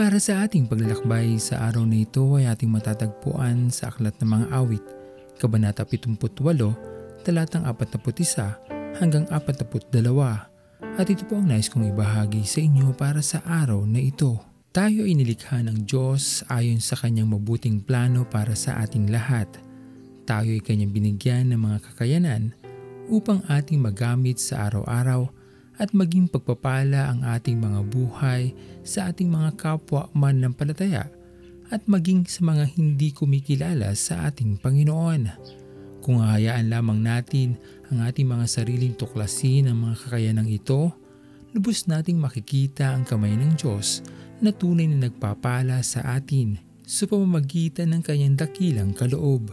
para sa ating paglalakbay sa araw na ito ay ating matatagpuan sa Aklat ng Mga Awit, Kabanata 78, talatang 41 hanggang 42. At ito po ang nais kong ibahagi sa inyo para sa araw na ito. Tayo ay nilikha ng Diyos ayon sa kanyang mabuting plano para sa ating lahat. Tayo ay kanyang binigyan ng mga kakayanan upang ating magamit sa araw-araw at maging pagpapala ang ating mga buhay sa ating mga kapwa mananampalataya at maging sa mga hindi kumikilala sa ating Panginoon. Kung hahayaan lamang natin ang ating mga sariling tuklasin ang mga kakayanang ito, lubos nating makikita ang kamay ng Diyos na tunay na nagpapala sa atin sa pamamagitan ng kanyang dakilang kaloob.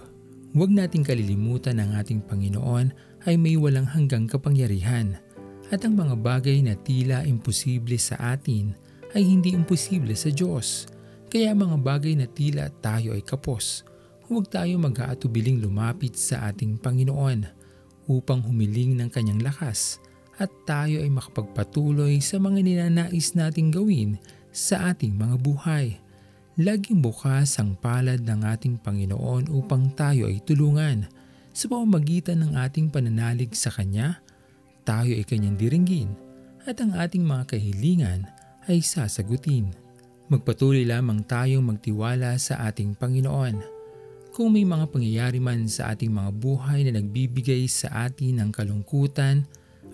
Huwag nating kalilimutan ang ating Panginoon ay may walang hanggang kapangyarihan – at ang mga bagay na tila imposible sa atin ay hindi imposible sa Diyos. Kaya mga bagay na tila tayo ay kapos, huwag tayo mag-aatubiling lumapit sa ating Panginoon upang humiling ng kanyang lakas at tayo ay makapagpatuloy sa mga ninanais nating gawin sa ating mga buhay. Laging bukas ang palad ng ating Panginoon upang tayo ay tulungan sa pamamagitan ng ating pananalig sa Kanya tayo ay kanyang diringgin at ang ating mga kahilingan ay sasagutin. Magpatuloy lamang tayong magtiwala sa ating Panginoon. Kung may mga pangyayari man sa ating mga buhay na nagbibigay sa atin ng kalungkutan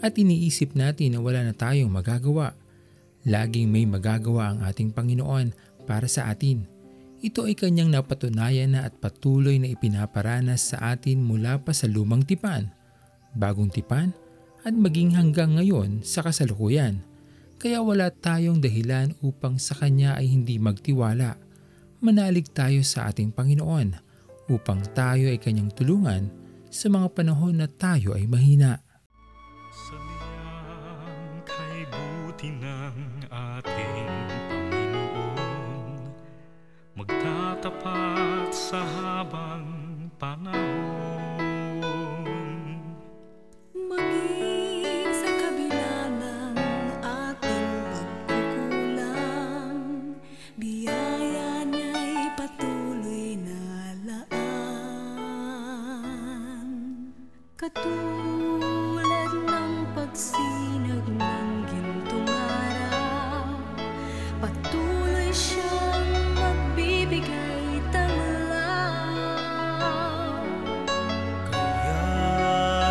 at iniisip natin na wala na tayong magagawa, laging may magagawa ang ating Panginoon para sa atin. Ito ay kanyang napatunayan na at patuloy na ipinaparanas sa atin mula pa sa lumang tipan, bagong tipan at maging hanggang ngayon sa kasalukuyan. Kaya wala tayong dahilan upang sa Kanya ay hindi magtiwala. Manalig tayo sa ating Panginoon upang tayo ay Kanyang tulungan sa mga panahon na tayo ay mahina. Sa kay buti ng ating Panginoon Magtatapat sa habang panahon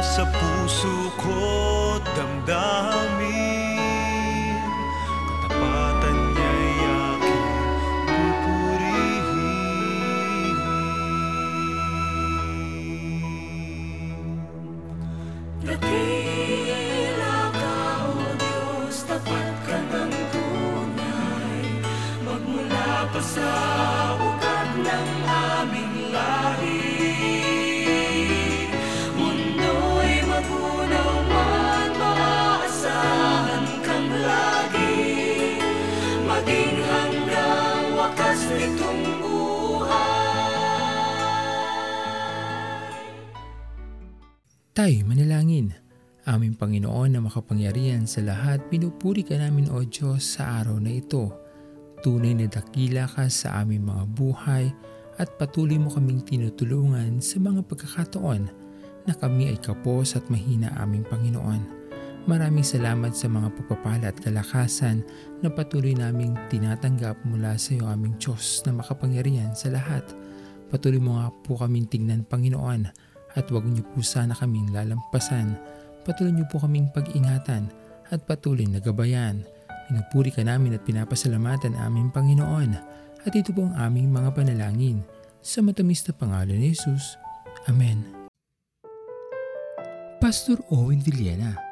sa puso ko nitong buhay. Tayo manalangin. Aming Panginoon na makapangyarihan sa lahat, pinupuri ka namin o Diyos sa araw na ito. Tunay na dakila ka sa aming mga buhay at patuloy mo kaming tinutulungan sa mga pagkakataon na kami ay kapos at mahina aming Panginoon. Maraming salamat sa mga pagpapala at kalakasan na patuloy naming tinatanggap mula sa iyo aming Diyos na makapangyarihan sa lahat. Patuloy mo nga po kaming tingnan Panginoon at huwag niyo po sana kaming lalampasan. Patuloy niyo po kaming pag-ingatan at patuloy na gabayan. Pinupuri ka namin at pinapasalamatan aming Panginoon. At ito po ang aming mga panalangin. Sa matamis na pangalan ni Jesus. Amen. Pastor Owen Villena,